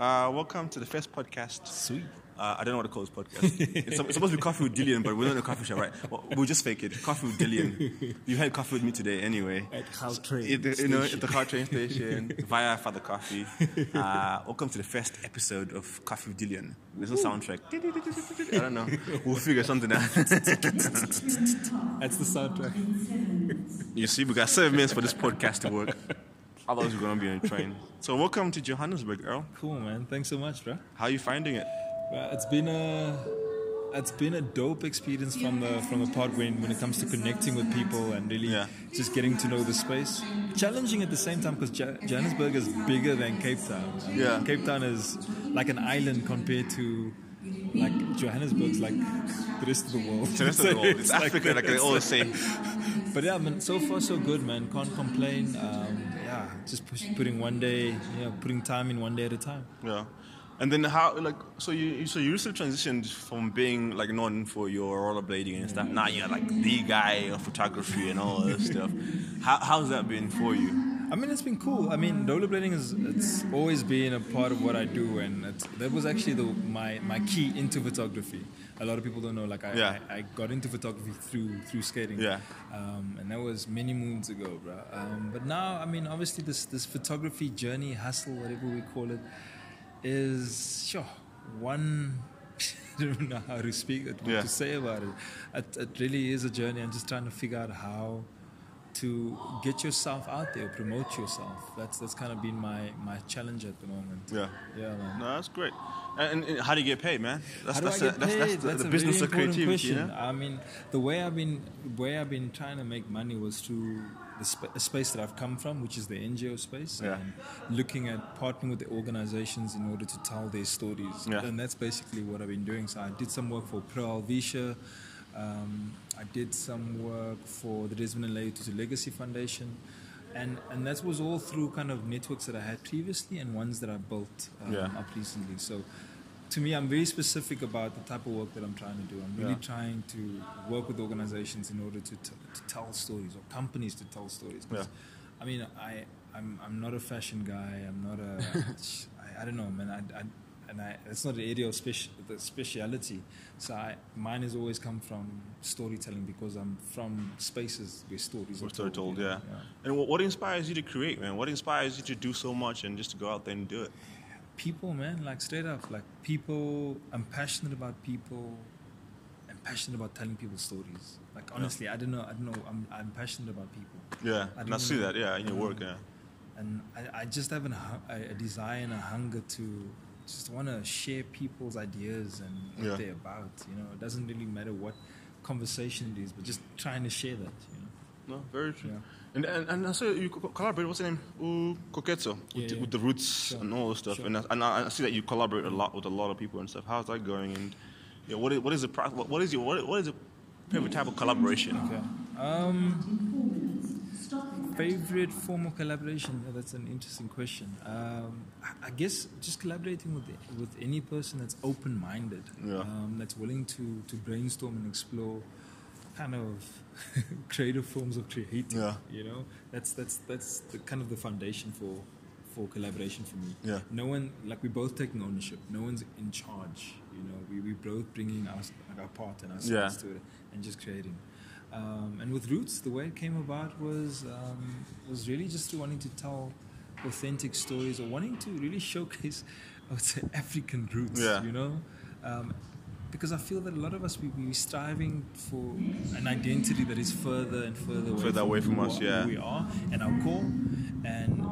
Uh, welcome to the first podcast. Sweet. Uh, I don't know what to call this podcast. it's, it's supposed to be Coffee with Dillion, but we're not in a coffee shop, right? Well, we'll just fake it. Coffee with Dillion. You had coffee with me today anyway. At Gautrain It- you know, at the Gautrain station, via Father Coffee. Uh, welcome to the first episode of Coffee with Dillion. There's no soundtrack. I don't know. We'll figure something out. That's the soundtrack. You see, we got seven minutes for this podcast to work. Otherwise, we're going to be on a train. So, welcome to Johannesburg, Earl. Cool, man. Thanks so much, bro. How are you finding it? Well, it's been a it's been a dope experience from the from the pod when when it comes to connecting with people and really Yeah. just getting to know the space. Challenging at the same time because Johannesburg is bigger than Cape Town. I Yeah. Cape Town is like an island compared to like Johannesburg's like the rest of the world. The rest of the world. It's like Africa, the- like they it's always say. But yeah, man, so far so good, man. Can't complain. Um, yeah, just push, putting one day, know, putting time in one day at a time. Yeah. And then how like so you so you recently transitioned from being like known for your rollerblading and stuff. Now you're like the guy of photography and all this stuff. How how's that been for you? I mean, it's been cool. I mean, rollerblading is it's always been a part of what I do, and it's, that was actually the, my my key into photography. A lot of people don't know. Like I, Yeah. I, I got into photography through through skating. Yeah. Um, and that was many moons ago, bro. Um, but now, I mean, obviously, this this photography journey, hustle, whatever we call it, is sure one. I don't know how to speak it, what Yeah. to say about it. it. It really is a journey. I'm just trying to figure out how to get yourself out there, promote yourself. That's that's kind of been my my challenge at the moment. Yeah. Yeah, man. No, that's great. And, and how do you get paid, man? That's How do that's I the, get that's, paid? that's the, That's the a business very of creativity, you know? I mean, the way I've been, way I've been trying to make money was through the sp- a space that I've come from, which is the NGO space, Yeah. and looking at partnering with the organizations in order to tell their stories. Yeah. And that's basically what I've been doing. So I did some work for Pro Alvisha. Um, I did some work for the Desmond and Leah Tutu Legacy Foundation. And, and that was all through kind of networks that I had previously and ones that I built um, Yeah. up recently. So to me, I'm very specific about the type of work that I'm trying to do. I'm really Yeah. trying to work with organizations in order to, t- to tell stories or companies to tell stories. 'Cause, I mean, I, I'm, I'm not a fashion guy. I'm not a, I, I don't know, man. I, I, and I, it's not an area of speci- the speciality. So I, mine has always come from storytelling because I'm from spaces where stories are We're told, told. yeah. know? And what, what inspires you to create, man? What inspires you to do so much and just to go out there and do it? people man like straight up like people i'm passionate about people i'm passionate about telling people stories like honestly i don't know i don't know i'm, I'm passionate about people Yeah, I and I see know. that, yeah, in your work, yeah. and i, I just have an, a, a desire and a hunger to just want to share people's ideas and what Yeah. they're about you know it doesn't really matter what conversation it is but just trying to share that you know No, very true. Yeah. And, and and I saw you collaborate. What's the name? Uh, Koketso with, Yeah, the- yeah. with the roots Sure. and all this stuff. Sure. And I, and I see that you collaborate a lot with a lot of people and stuff. How's that going? And yeah, what is what is the what, what is your what, what is the favorite type of collaboration? Okay. Um, favorite form of collaboration? Yeah, that's an interesting question. Um, I, guess just collaborating with with any person that's open minded, Yeah. um, that's willing to to brainstorm and explore kind of creative forms of creating. Yeah. You know, that's that's that's the kind of the foundation for for collaboration for me. Yeah. No one like we're both taking ownership. No one's in charge. You know, we we both bringing our like our part and our Yeah. skills to it and just creating. Um, and with Roots, the way it came about was um, was really just wanting to tell authentic stories or wanting to really showcase, I would say, African roots. Yeah. You know, um, because I feel that a lot of us we we striving for an identity that is further and further away Further away from us, are- yeah. who we are and our core. And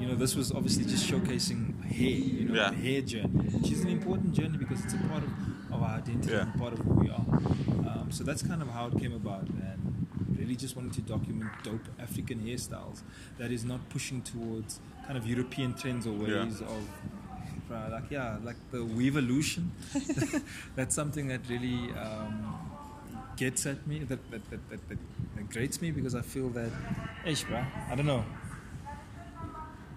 you know, this was obviously just showcasing hair. You know, Yeah. hair journey, which is an important journey because it's a part of, of our identity Yeah. and part of who we are. Um, so that's kind of how it came about, and really just wanted to document dope African hairstyles that is not pushing towards kind of European trends or Yeah. ways of. uh, Like yeah, like the weevolution. that's something that really um, gets at me. That that, that, that, that grates me because I feel that, hey, bro, I don't know.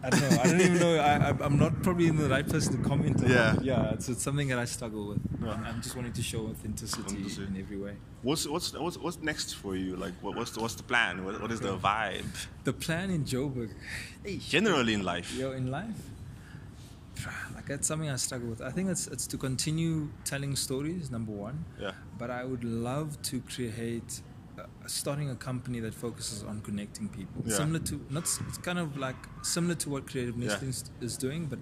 I don't know. I don't even know. I, I'm not probably in the right person to comment on. Yeah. Yeah. It's, it's something that I struggle with. Yeah. I'm, I'm just wanting to show authenticity Authenticity. in every way. What's what's what's what's next for you? Like what, what's the, what's the plan? What, what is the vibe? The plan in Joburg, Generally in life. yo, in life, like that's something I struggle with. I think it's it's to continue telling stories. Number one. Yeah. But I would love to create. Starting a company that focuses on connecting people, Yeah. similar to not. It's kind of like similar to what Creative Yeah. Nestlings is doing, but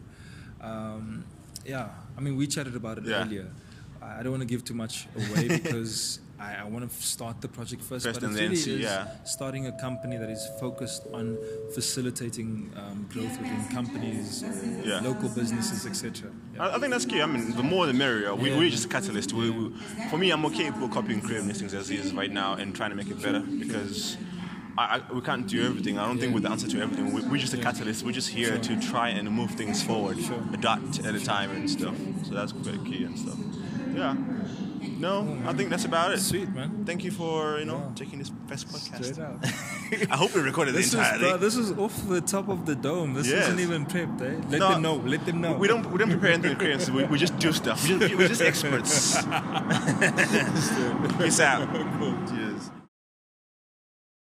um, yeah. I mean, we chatted about it Yeah. earlier. I don't want to give too much away because I, I want to start the project first. First but and it then really see, is yeah. starting a company that is focused on facilitating um, growth within companies, uh, Yeah. local businesses, etc. Yeah. I, I think that's key. I mean, the more the merrier. We. We're just a catalyst. We, we, for me, I'm okay with copying Creative Nestlings as is right now and trying to make it better because I, I, we can't do everything. I don't think we're the answer to everything. We, we're just a catalyst. We're just here to try and move things forward, Sure. a dot at a time and stuff. So that's quite key and stuff. Yeah. No, I think that's about it. Sweet man. Thank you for you know Yeah. taking this best podcast. I hope we recorded the This is, entire thing. this is off the top of the dome. This Yes. isn't even prepped, eh? Let No, them know. Let them know. We don't we don't prepare anything. We, we just do stuff. We just, we're just experts. Peace out. Cool.